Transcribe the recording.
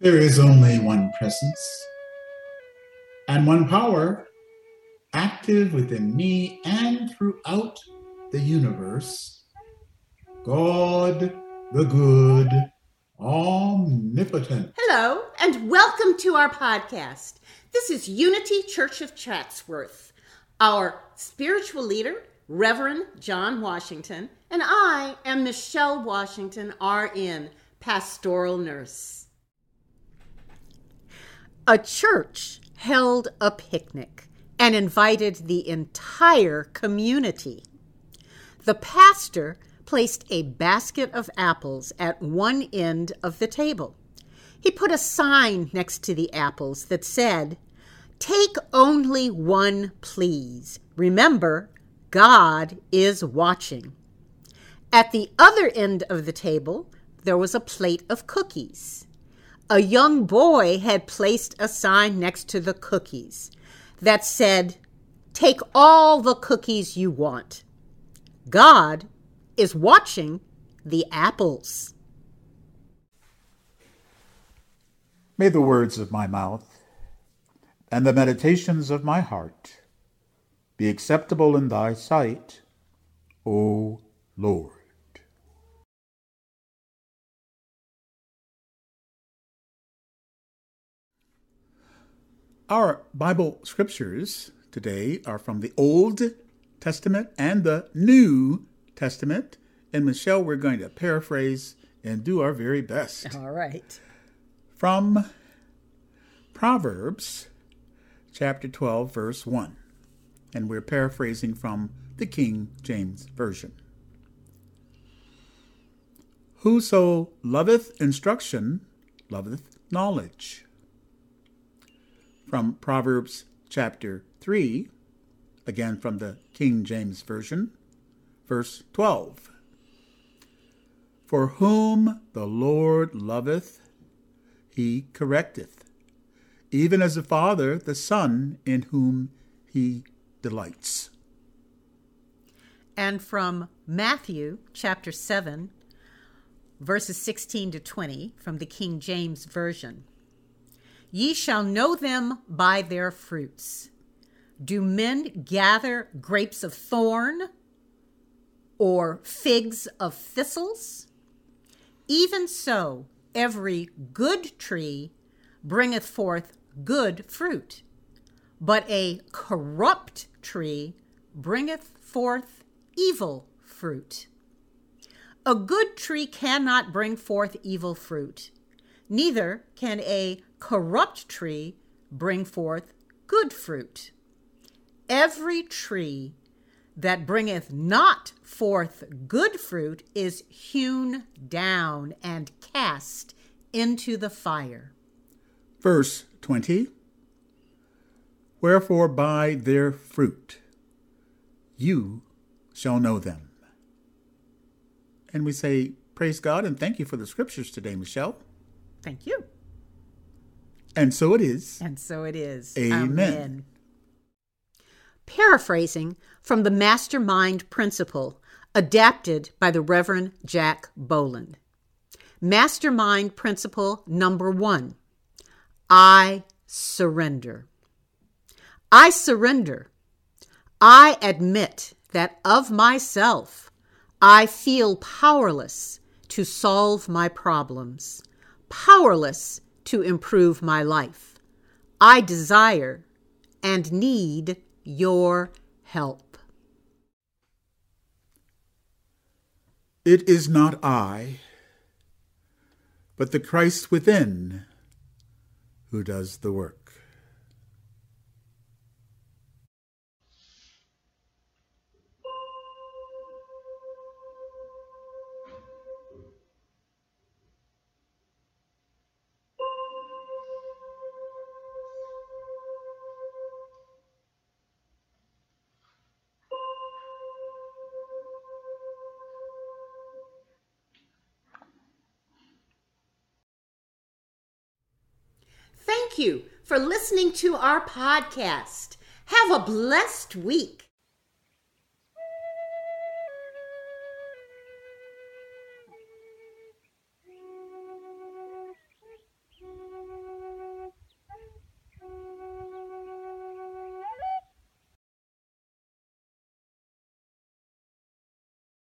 There is only one presence and one power active within me and throughout the universe. God the good, omnipotent. Hello, and welcome to our podcast. This is Unity Church of Chatsworth. Our spiritual leader, Reverend John Washington, and I am Michelle Washington, RN, pastoral nurse. A church held a picnic and invited the entire community. The pastor placed a basket of apples at one end of the table. He put a sign next to the apples that said, Take only one, please. Remember, God is watching. At the other end of the table, there was a plate of cookies. A young boy had placed a sign next to the cookies that said, Take all the cookies you want. God is watching the apples. May the words of my mouth and the meditations of my heart be acceptable in thy sight, O Lord. Our Bible scriptures today are from the Old Testament and the New Testament. And Michelle, we're going to paraphrase and do our very best. All right. From Proverbs chapter 12, verse 1. And we're paraphrasing from the King James Version. Whoso loveth instruction loveth knowledge. From Proverbs chapter 3, again from the King James Version, verse 12. For whom the Lord loveth, he correcteth, even as a father the son in whom he delights. And from Matthew chapter 7, verses 16 to 20, from the King James Version. Ye shall know them by their fruits. Do men gather grapes of thorn or figs of thistles? Even so, every good tree bringeth forth good fruit, but a corrupt tree bringeth forth evil fruit. A good tree cannot bring forth evil fruit, neither can a corrupt tree bring forth good fruit. Every tree that bringeth not forth good fruit is hewn down and cast into the fire. Verse 20 Wherefore by their fruit you shall know them. And we say, Praise God and thank you for the scriptures today, Michelle. Thank you. And so it is. And so it is. Amen. Amen. Paraphrasing from the Mastermind Principle, adapted by the Reverend Jack Boland. Mastermind Principle number one I surrender. I surrender. I admit that of myself, I feel powerless to solve my problems, powerless to improve my life. I desire and need your help. It is not I, but the Christ within who does the work. You for listening to our podcast. Have a blessed week.